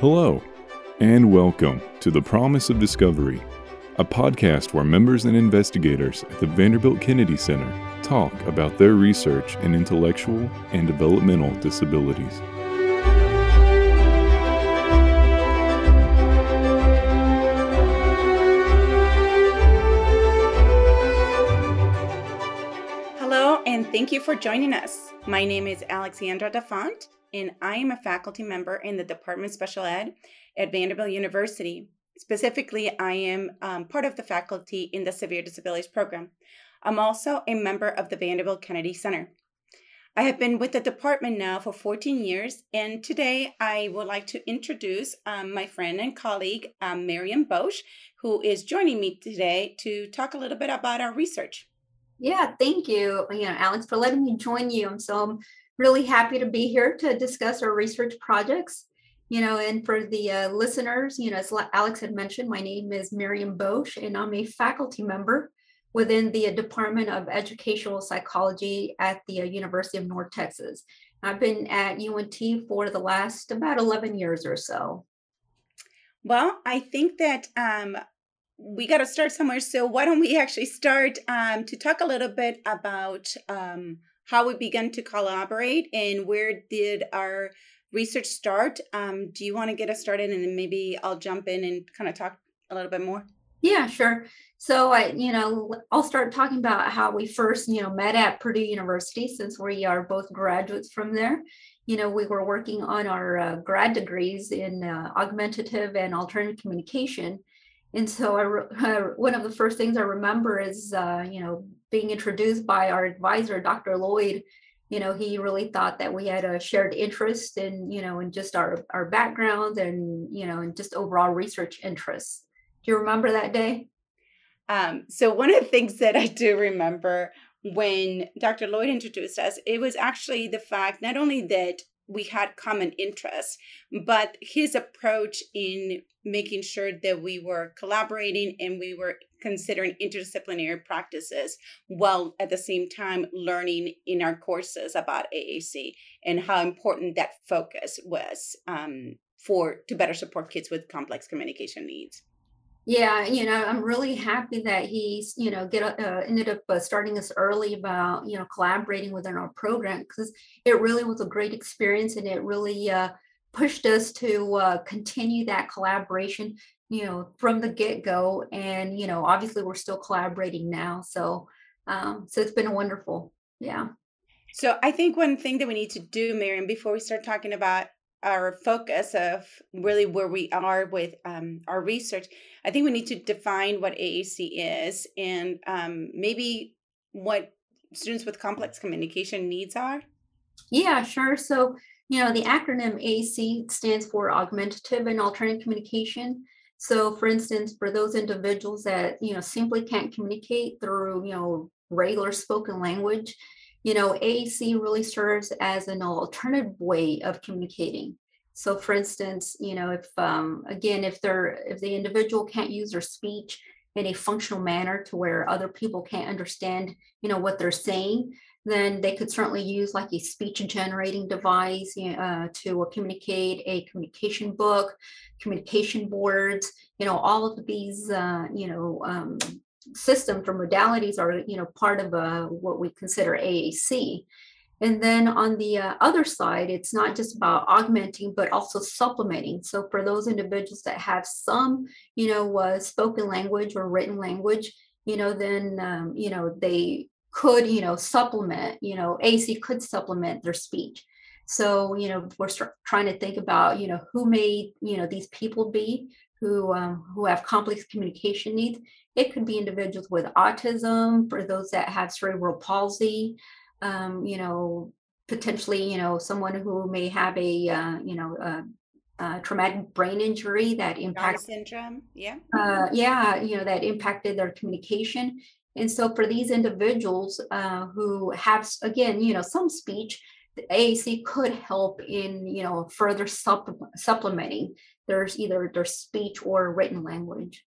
Hello, and welcome to The Promise of Discovery, a podcast where members and investigators at the Vanderbilt Kennedy Center talk about their research in intellectual and developmental disabilities. Hello, and thank you for joining us. My name is Alexandra Da Fonte, and I am a faculty member in the Department of Special Ed at Vanderbilt University. Specifically, I am um, part of the faculty in the Severe Disabilities Program. I'm also a member of the Vanderbilt Kennedy Center. I have been with the department now for 14 years, and today I would like to introduce um, my friend and colleague, um, Miriam Boesch, who is joining me today to talk a little bit about our research. Yeah, thank you, you know, Alex, for letting me join you. I'm so really happy to be here to discuss our research projects. You know, and for the uh, listeners, you know, as Alex had mentioned, my name is Miriam Boesch, and I'm a faculty member within the Department of Educational Psychology at the uh, University of North Texas. I've been at UNT for the last about 11 years or so. Well, I think that um, we got to start somewhere. So, why don't we actually start um, to talk a little bit about um, how we began to collaborate and where did our research start? Um, do you want to get us started and then maybe I'll jump in and kind of talk a little bit more? Yeah, sure. So I, you know, I'll start talking about how we first, you know, met at Purdue University since we are both graduates from there. You know, we were working on our uh, grad degrees in uh, augmentative and alternative communication. And so I, uh, one of the first things I remember is, uh, you know, being introduced by our advisor, Dr. Lloyd. You know, he really thought that we had a shared interest in, you know, in just our our backgrounds and, you know, and just overall research interests. Do you remember that day? Um, so one of the things that I do remember when Dr. Lloyd introduced us, it was actually the fact not only that we had common interests, but his approach in making sure that we were collaborating and we were considering interdisciplinary practices while at the same time learning in our courses about AAC and how important that focus was um, for to better support kids with complex communication needs. Yeah, you know, I'm really happy that he's, you know, get uh, ended up uh, starting us early about, you know, collaborating within our program because it really was a great experience and it really uh, pushed us to uh, continue that collaboration, you know, from the get go. And you know, obviously, we're still collaborating now, so um, so it's been wonderful. Yeah. So I think one thing that we need to do, Miriam, before we start talking about our focus of really where we are with um, our research, I think we need to define what AAC is and um, maybe what students with complex communication needs are. Yeah, sure. So, you know, the acronym AAC stands for Augmentative and Alternative Communication. So, for instance, for those individuals that, you know, simply can't communicate through, you know, regular spoken language, you know, AAC really serves as an alternative way of communicating. So, for instance, you know, if um, again, if they're if the individual can't use their speech in a functional manner to where other people can't understand, you know, what they're saying, then they could certainly use like a speech generating device uh, to communicate a communication book, communication boards. You know, all of these, uh, you know, um, systems or modalities are, you know, part of uh, what we consider AAC. And then on the uh, other side, it's not just about augmenting, but also supplementing. So for those individuals that have some, you know, uh, spoken language or written language, you know, then, um, you know, they could, you know, supplement, you know, AAC could supplement their speech. So, you know, we're trying to think about, you know, who may, you know, these people be who um, who have complex communication needs. It could be individuals with autism, for those that have cerebral palsy, um, you know, potentially, you know, someone who may have a, uh, you know, a, traumatic brain injury that impacts syndrome. Yeah. Uh, yeah, you know, that impacted their communication. And so for these individuals uh, who have, again, you know, some speech, the AAC could help in, you know, further supplementing there's either their speech or written language.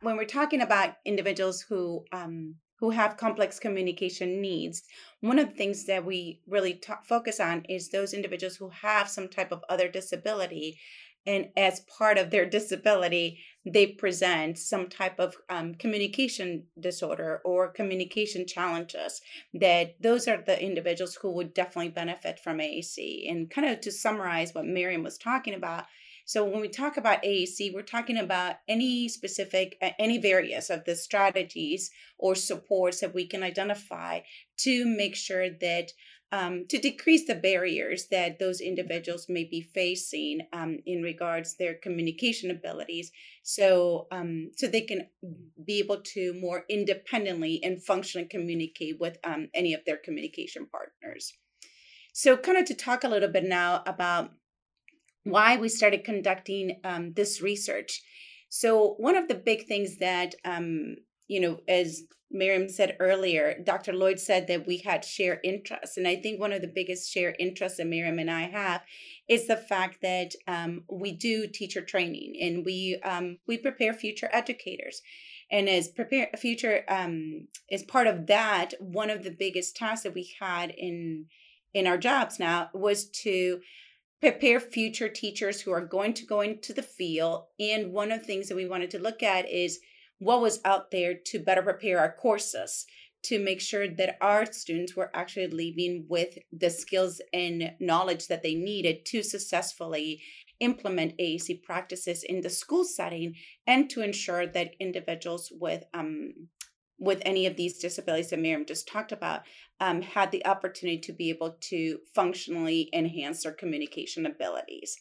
When we're talking about individuals who um, who have complex communication needs, one of the things that we really focus on is those individuals who have some type of other disability. And as part of their disability they present some type of um, communication disorder or communication challenges that those are the individuals who would definitely benefit from AAC and kind of to summarize what Miriam was talking about so when we talk about AAC, we're talking about any specific, any various of the strategies or supports that we can identify to make sure that um, to decrease the barriers that those individuals may be facing um, in regards their communication abilities so um, so they can be able to more independently and functionally communicate with um, any of their communication partners so kind of to talk a little bit now about why we started conducting um, this research. So, one of the big things that, um, you know, as Miriam said earlier, Dr. Lloyd said that we had shared interests. And I think one of the biggest shared interests that Miriam and I have is the fact that um, we do teacher training and we um, we prepare future educators. And as prepare future um, as part of that, one of the biggest tasks that we had in in our jobs now was to prepare future teachers who are going to go into the field. And one of the things that we wanted to look at is what was out there to better prepare our courses to make sure that our students were actually leaving with the skills and knowledge that they needed to successfully implement AAC practices in the school setting and to ensure that individuals with um, with any of these disabilities that Miriam just talked about um, had the opportunity to be able to functionally enhance their communication abilities.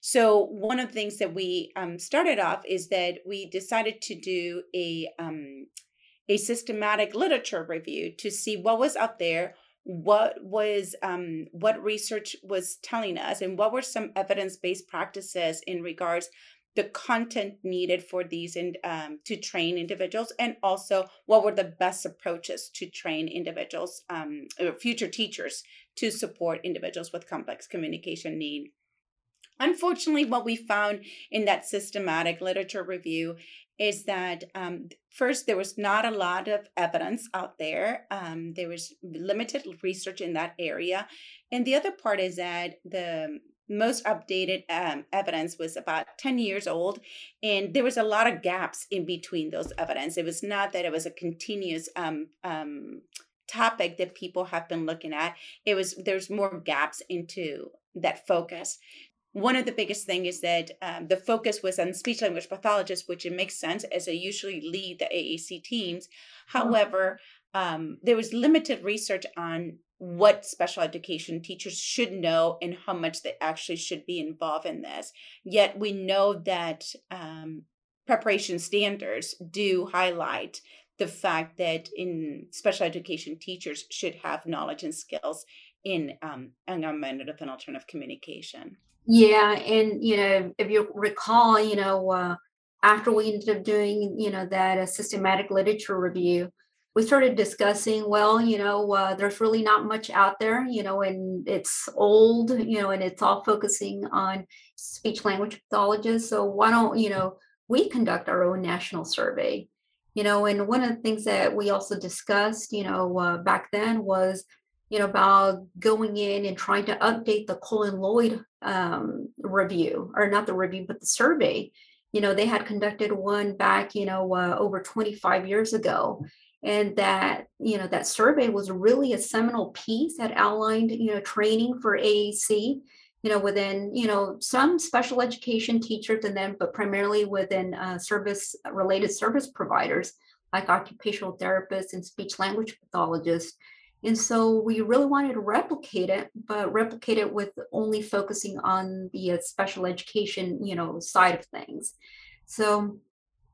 So, one of the things that we um, started off is that we decided to do a, um, a systematic literature review to see what was out there, what was um, what research was telling us, and what were some evidence based practices in regards the content needed for these and um, to train individuals and also what were the best approaches to train individuals um, future teachers to support individuals with complex communication need unfortunately what we found in that systematic literature review is that um, first there was not a lot of evidence out there. Um, there was limited research in that area. And the other part is that the most updated um, evidence was about 10 years old and there was a lot of gaps in between those evidence. It was not that it was a continuous um, um, topic that people have been looking at. It was there's more gaps into that focus one of the biggest thing is that um, the focus was on speech language pathologists which it makes sense as they usually lead the aac teams mm-hmm. however um, there was limited research on what special education teachers should know and how much they actually should be involved in this. Yet we know that um, preparation standards do highlight the fact that in special education teachers should have knowledge and skills in um, augmentative and alternative communication. Yeah, and you know, if you recall, you know, uh, after we ended up doing, you know, that uh, systematic literature review, we started discussing well you know uh, there's really not much out there you know and it's old you know and it's all focusing on speech language pathologists so why don't you know we conduct our own national survey. You know and one of the things that we also discussed you know uh, back then was you know about going in and trying to update the Koul and Lloyd um, review or not the review but the survey. You know they had conducted one back you know uh, over 25 years ago and that you know that survey was really a seminal piece that outlined you know training for AAC you know within you know some special education teachers and then but primarily within uh, service related service providers like occupational therapists and speech language pathologists and so we really wanted to replicate it but replicate it with only focusing on the uh, special education you know side of things. So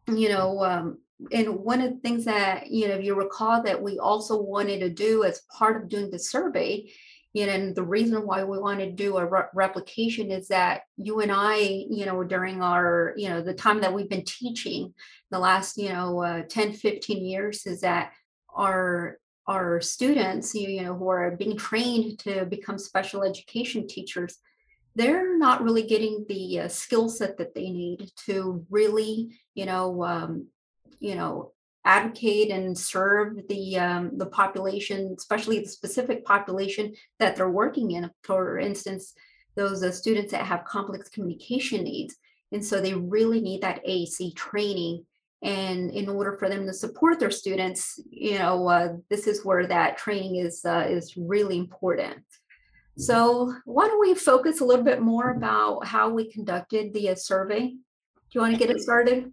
you know um, and one of the things that you know if you recall that we also wanted to do as part of doing the survey you know and the reason why we wanted to do a re- replication is that you and i you know during our you know the time that we've been teaching the last you know uh, 10 15 years is that our our students you, you know who are being trained to become special education teachers they're not really getting the uh, skill set that they need to really you know um, you know advocate and serve the um, the population especially the specific population that they're working in for instance those uh, students that have complex communication needs. And so they really need that AAC training. And in order for them to support their students, you know, uh, this is where that training is uh, is really important. So why don't we focus a little bit more about how we conducted the uh, survey? Do you want to get it started?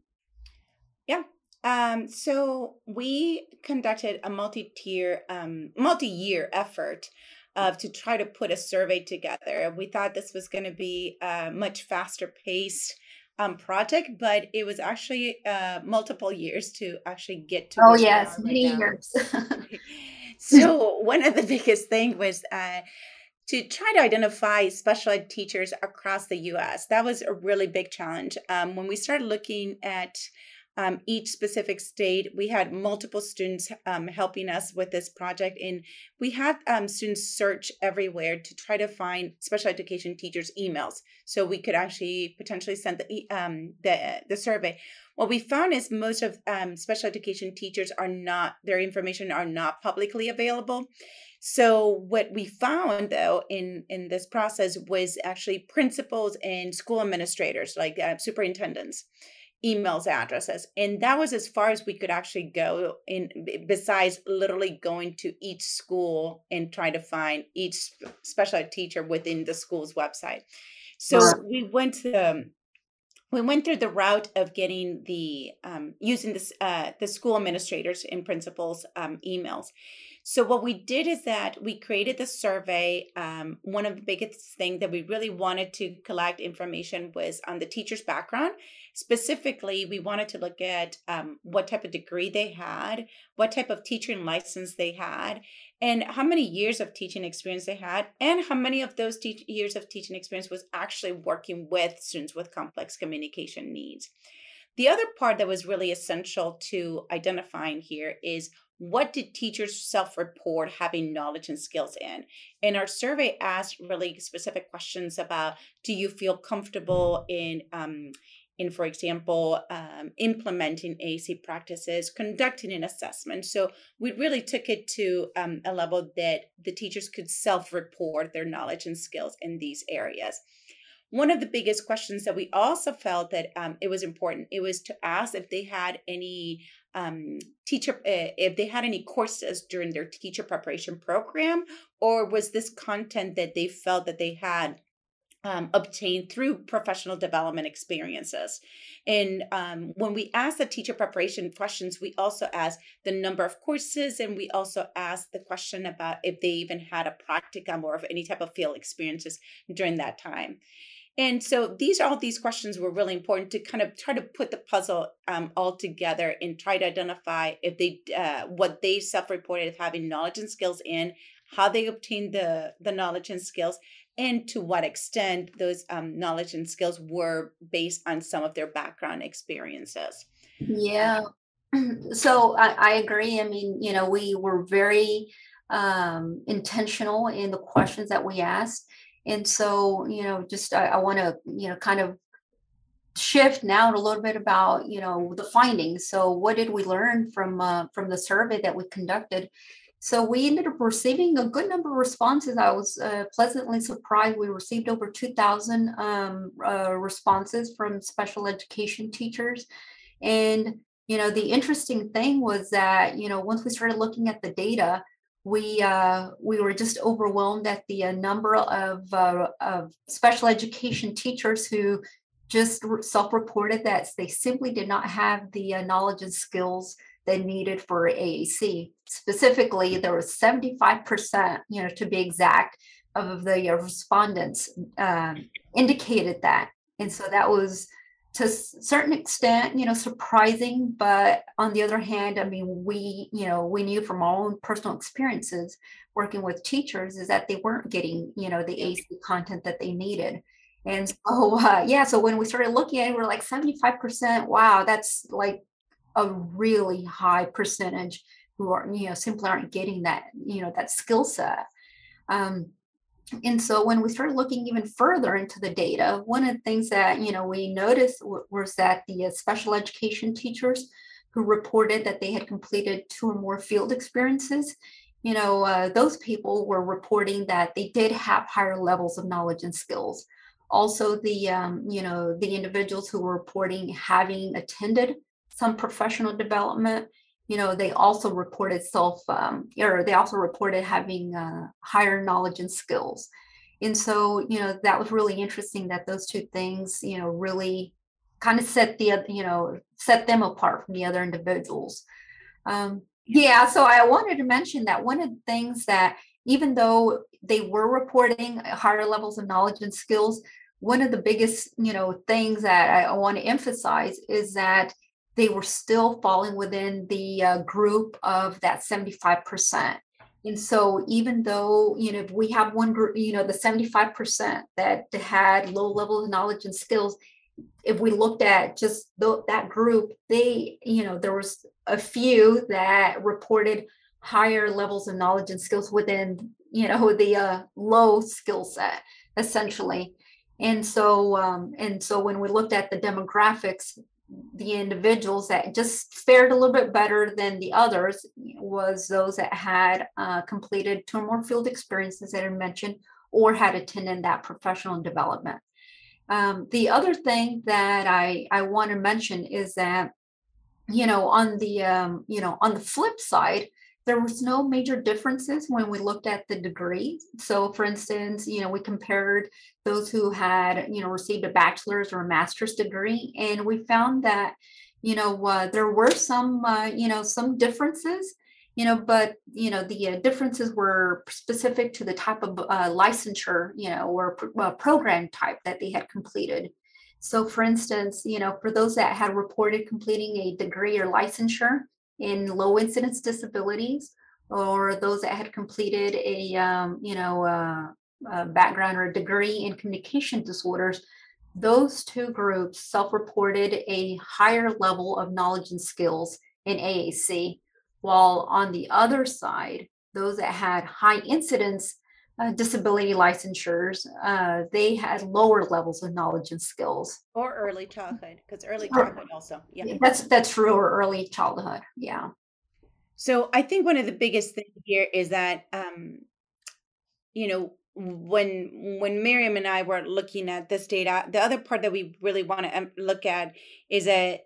Yeah. Um, so we conducted a multi-tier, um, multi-year effort of to try to put a survey together. We thought this was going to be a much faster paced um, project, but it was actually uh, multiple years to actually get to. Oh yes, many right years. so one of the biggest thing was uh, to try to identify special ed teachers across the U.S. That was a really big challenge. Um, when we started looking at um, each specific state. We had multiple students um, helping us with this project, and we had um, students search everywhere to try to find special education teachers' emails, so we could actually potentially send the um, the the survey. What we found is most of um, special education teachers are not their information are not publicly available. So what we found though in in this process was actually principals and school administrators like uh, superintendents emails addresses and that was as far as we could actually go in besides literally going to each school and try to find each special ed teacher within the school's website. So we went to um, we went through the route of getting the um, using this uh, the school administrators and principals um, emails so what we did is that we created the survey. Um, one of the biggest things that we really wanted to collect information was on the teacher's background. Specifically, we wanted to look at um, what type of degree they had, what type of teaching license they had, and how many years of teaching experience they had, and how many of those te- years of teaching experience was actually working with students with complex communication needs. The other part that was really essential to identifying here is what did teachers self-report having knowledge and skills in? And our survey asked really specific questions about do you feel comfortable in um, in for example um, implementing AAC practices conducting an assessment? So we really took it to um, a level that the teachers could self-report their knowledge and skills in these areas. One of the biggest questions that we also felt that um, it was important it was to ask if they had any um, teacher uh, if they had any courses during their teacher preparation program or was this content that they felt that they had um, obtained through professional development experiences. And um, when we ask the teacher preparation questions, we also ask the number of courses, and we also ask the question about if they even had a practicum or any type of field experiences during that time. And so these all these questions were really important to kind of try to put the puzzle um, all together and try to identify if they uh, what they self-reported as having knowledge and skills in, how they obtained the the knowledge and skills, and to what extent those um, knowledge and skills were based on some of their background experiences. Yeah. So I, I agree. I mean, you know, we were very um, intentional in the questions that we asked and so, you know, just I, I want to, you know, kind of shift now a little bit about, you know, the findings. So, what did we learn from uh, from the survey that we conducted? So we ended up receiving a good number of responses. I was uh, pleasantly surprised. We received over 2,000 um, uh, responses from special education teachers. And, you know, the interesting thing was that, you know, once we started looking at the data, we uh, we were just overwhelmed at the uh, number of, uh, of special education teachers who just self-reported that they simply did not have the uh, knowledge and skills they needed for AAC. Specifically, there was 75%, you know, to be exact, of the uh, respondents um, indicated that. And so that was to a certain extent, you know, surprising. But on the other hand, I mean, we, you know, we knew from our own personal experiences working with teachers is that they weren't getting, you know, the AAC content that they needed. And so, uh, yeah, so when we started looking at it, we're like 75%. Wow, that's like a really high percentage who are, you know, simply aren't getting that, you know, that skill set. Um, and so when we started looking even further into the data one of the things that you know we noticed w- was that the uh, special education teachers who reported that they had completed two or more field experiences you know, uh, those people were reporting that they did have higher levels of knowledge and skills. Also, the um, you know the individuals who were reporting having attended some professional development, you know, they also reported self um, or they also reported having uh, higher knowledge and skills. And so, you know, that was really interesting that those two things, you know, really kind of set the you know set them apart from the other individuals. Um, yeah, so I wanted to mention that one of the things that even though they were reporting higher levels of knowledge and skills, one of the biggest, you know, things that I, I want to emphasize is that they were still falling within the uh, group of that 75%. And so even though, you know, if we have one group, you know, the 75% that had low level of knowledge and skills, if we looked at just the, that group, they, you know, there was a few that reported higher levels of knowledge and skills within, you know, the uh, low skill set, essentially. And so, um, and so when we looked at the demographics, the individuals that just fared a little bit better than the others was those that had uh, completed two or more field experiences that I mentioned or had attended that professional development. Um, the other thing that I, I want to mention is that, you know, on the, um, you know, on the flip side, there was no major differences when we looked at the degree. So for instance, you know, we compared those who had, you know, received a bachelor's or a master's degree, and we found that, you know, uh, there were some, uh, you know, some differences you know but you know the uh, differences were specific to the type of uh, licensure you know or uh, program type that they had completed so for instance you know for those that had reported completing a degree or licensure in low incidence disabilities or those that had completed a um, you know uh, a background or a degree in communication disorders those two groups self-reported a higher level of knowledge and skills in AAC while on the other side, those that had high incidence uh, disability licensures, uh, they had lower levels of knowledge and skills. Or early childhood, because early childhood also, yeah. That's that's true. Or early childhood, yeah. So I think one of the biggest things here is that, um, you know, when when Miriam and I were looking at this data, the other part that we really want to um, look at is that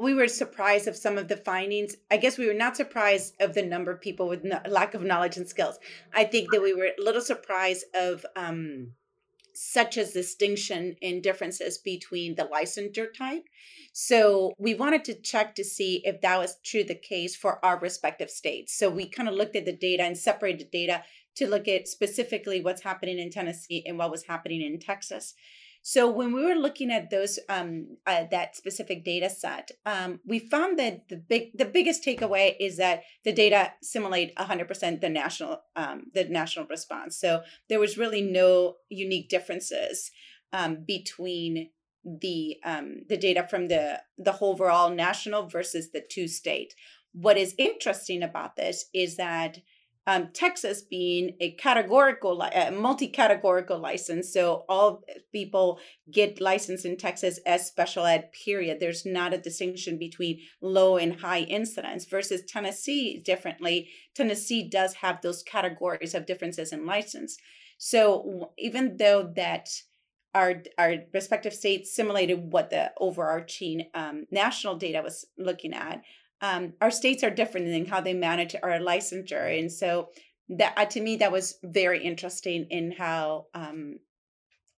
we were surprised of some of the findings. I guess we were not surprised of the number of people with no, lack of knowledge and skills. I think that we were a little surprised of um, such a distinction in differences between the licensure type. So we wanted to check to see if that was true the case for our respective states. So we kind of looked at the data and separated data to look at specifically what's happening in Tennessee and what was happening in Texas. So when we were looking at those um, uh, that specific data set, um, we found that the big the biggest takeaway is that the data simulate 100% the national um, the national response. So there was really no unique differences um, between the um, the data from the the overall national versus the two state. What is interesting about this is that um, Texas being a categorical, a multi-categorical license, so all people get licensed in Texas as special ed. Period. There's not a distinction between low and high incidence. Versus Tennessee, differently, Tennessee does have those categories of differences in license. So even though that our our respective states simulated what the overarching um, national data was looking at, um, our states are different in how they manage our licensure. And so that uh, to me that was very interesting in how um,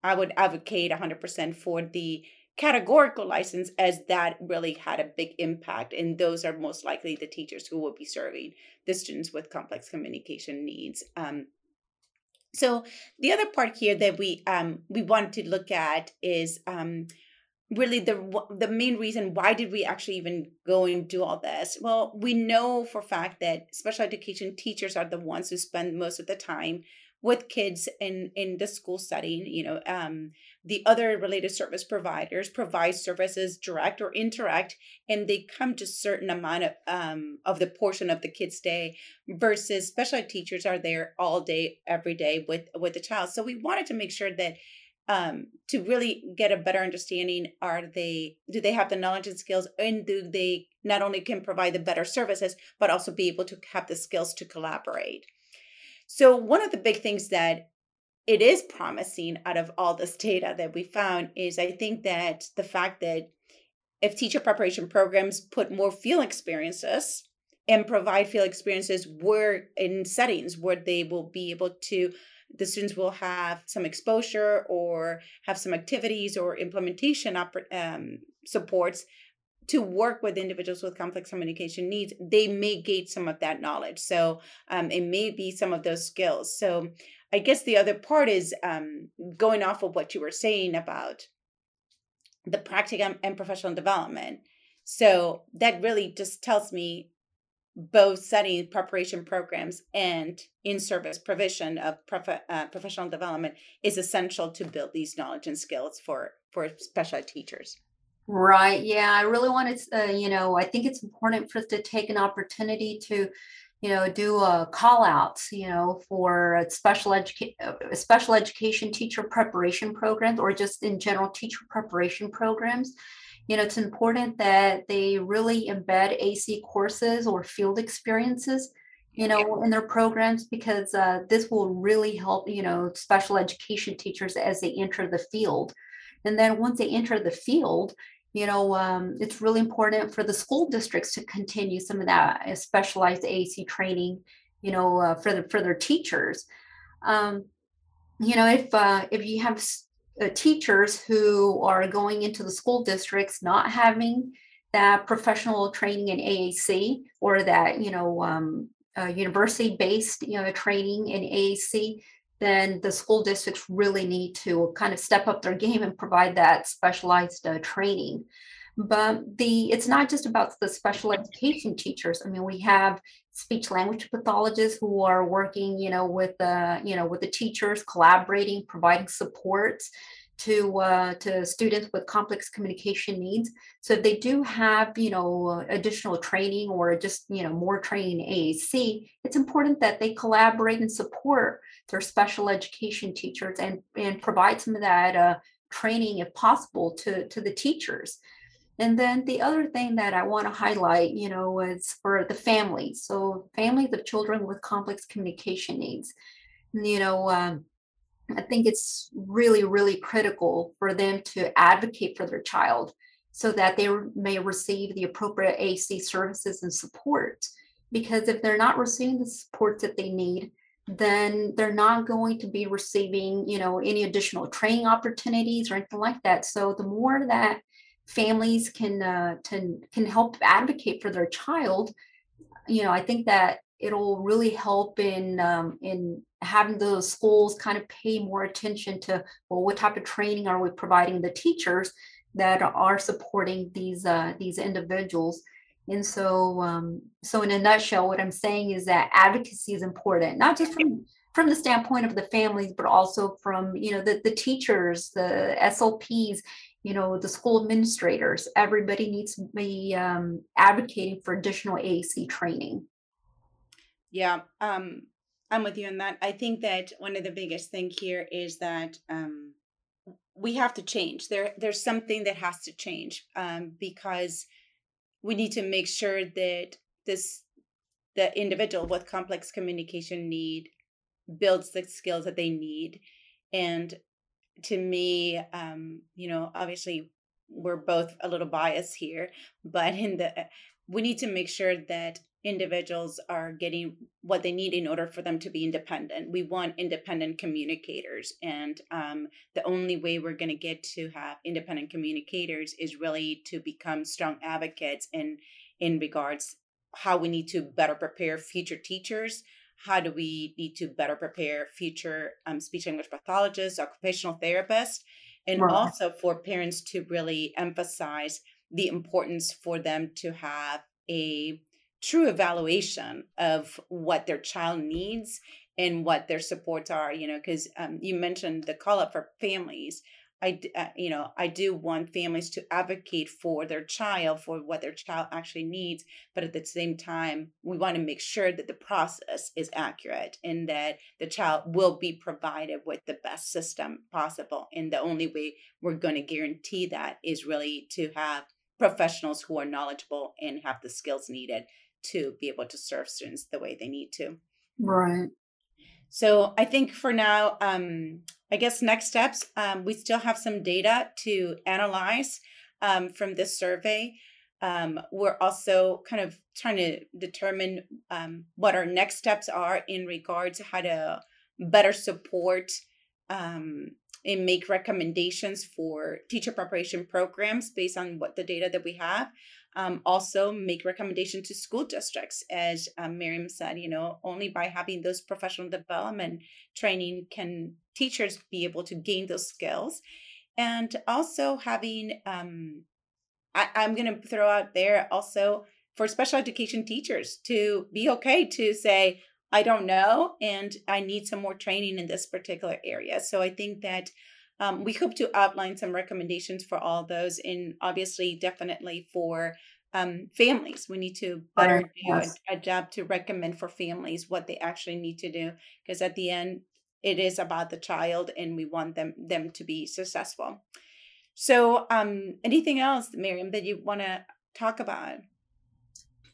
i would advocate 100% for the categorical license as that really had a big impact. And those are most likely the teachers who will be serving the students with complex communication needs. Um, so the other part here that we um, we want to look at is um, really the the main reason why did we actually even go and do all this? Well we know for fact that special education teachers are the ones who spend most of the time with kids in in the school setting you know um, the other related service providers provide services direct or indirect and they come to certain amount of um, of the portion of the kid's day versus special ed teachers are there all day every day with with the child. So we wanted to make sure that um, to really get a better understanding are they do they have the knowledge and skills and do they not only can provide the better services but also be able to have the skills to collaborate? So, one of the big things that it is promising out of all this data that we found is I think that the fact that if teacher preparation programs put more field experiences and provide field experiences where in settings where they will be able to the students will have some exposure or have some activities or implementation um, supports to work with individuals with complex communication needs, they may gain some of that knowledge. So um, it may be some of those skills. So I guess the other part is um, going off of what you were saying about the practicum and professional development. So that really just tells me both setting preparation programs and in-service provision of prof- uh, professional development is essential to build these knowledge and skills for for special ed teachers. Right. Yeah, I really wanted to, uh, you know, I think it's important for us to take an opportunity to you know, do a call outs, you know, for special education, special education teacher preparation programs, or just in general teacher preparation programs. You know, it's important that they really embed AAC courses or field experiences, you know, in their programs because uh, this will really help, you know, special education teachers as they enter the field. And then once they enter the field, you know, um, it's really important for the school districts to continue some of that uh, specialized AAC training, you know, uh, for the for their teachers. Um, you know, if uh, if you have uh, teachers who are going into the school districts not having that professional training in AAC or that you know um, uh, university based you know training in AAC, then the school districts really need to kind of step up their game and provide that specialized uh, training but the it's not just about the special education teachers i mean we have speech language pathologists who are working you know with the you know with the teachers collaborating providing supports to uh, to students with complex communication needs. So if they do have you know additional training or just you know more training in AAC, it's important that they collaborate and support their special education teachers and and provide some of that uh, training if possible to to the teachers. And then the other thing that I want to highlight, you know, is for the families. So families of children with complex communication needs. You know, um, I think it's really, really critical for them to advocate for their child so that they may receive the appropriate AAC services and support. Because if they're not receiving the support that they need, then they're not going to be receiving, you know, any additional training opportunities or anything like that. So the more that families can uh, can can help advocate for their child, you know, I think that it'll really help in um, in having the schools kind of pay more attention to well what type of training are we providing the teachers that are supporting these uh, these individuals? And so um, so in a nutshell what i'm saying is that advocacy is important not just from from the standpoint of the families but also from you know the, the teachers the slps you know the school administrators everybody needs to be um, advocating for additional aac training yeah, um, I'm with you on that. I think that one of the biggest thing here is that um, we have to change. There, there's something that has to change um, because we need to make sure that this the individual with complex communication need builds the skills that they need and to me um you know obviously we're both a little biased here but in the we need to make sure that individuals are getting what they need in order for them to be independent. We want independent communicators. And um, the only way we're going to get to have independent communicators is really to become strong advocates in, in regards how we need to better prepare future teachers. How do we need to better prepare future um, speech language pathologists, occupational therapists, and right. also for parents to really emphasize the importance for them to have a true evaluation of what their child needs and what their supports are you know because um, you mentioned the call up for families i uh, you know i do want families to advocate for their child for what their child actually needs but at the same time we want to make sure that the process is accurate and that the child will be provided with the best system possible and the only way we're going to guarantee that is really to have professionals who are knowledgeable and have the skills needed to be able to serve students the way they need to. Right. So I think for now, um, I guess next steps, um, we still have some data to analyze um, from this survey. Um, we're also kind of trying to determine um, what our next steps are in regards to how to better support um, and make recommendations for teacher preparation programs based on what the data that we have. Um, also, make recommendations to school districts, as um, Miriam said. You know, only by having those professional development training can teachers be able to gain those skills, and also having. Um, I, I'm going to throw out there also for special education teachers to be okay to say, I don't know, and I need some more training in this particular area. So I think that um, we hope to outline some recommendations for all those, and obviously, definitely for um, families. We need to better do a job to recommend for families what they actually need to do, because at the end, it is about the child, and we want them them to be successful. So, um, anything else, Miriam, that you want to talk about?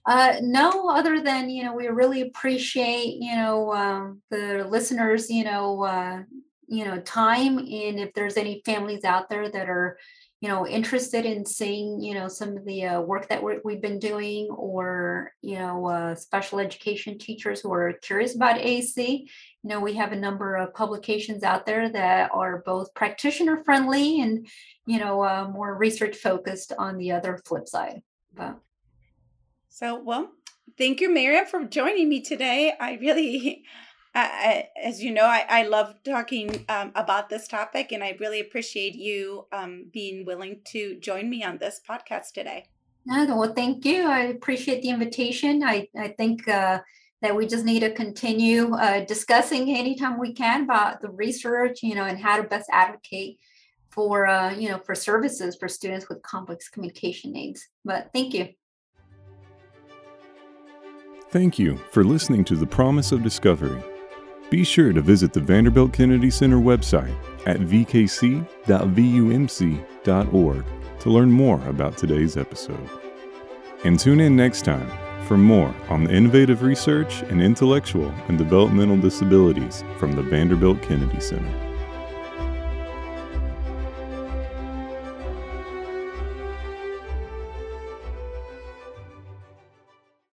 Uh, no, other than you know, we really appreciate you know um, the listeners, you know, uh, you know, time. And if there's any families out there that are, you know, interested in seeing, you know, some of the uh, work that we have been doing, or you know, uh, special education teachers who are curious about aac you know, we have a number of publications out there that are both practitioner friendly and, you know, uh, more research focused on the other flip side. But so, well, thank you, Miriam, for joining me today. I really, I, as you know, I, I love talking um, about this topic, and I really appreciate you um, being willing to join me on this podcast today. No, well, thank you. I appreciate the invitation. I, I think uh, that we just need to continue uh, discussing anytime we can about the research, you know, and how to best advocate for, uh, you know, for services for students with complex communication needs. But thank you. Thank you for listening to The Promise of Discovery. Be sure to visit the Vanderbilt Kennedy Center website at vkc.vumc.org to learn more about today's episode. And tune in next time for more on the innovative research and intellectual and developmental disabilities from the Vanderbilt Kennedy Center.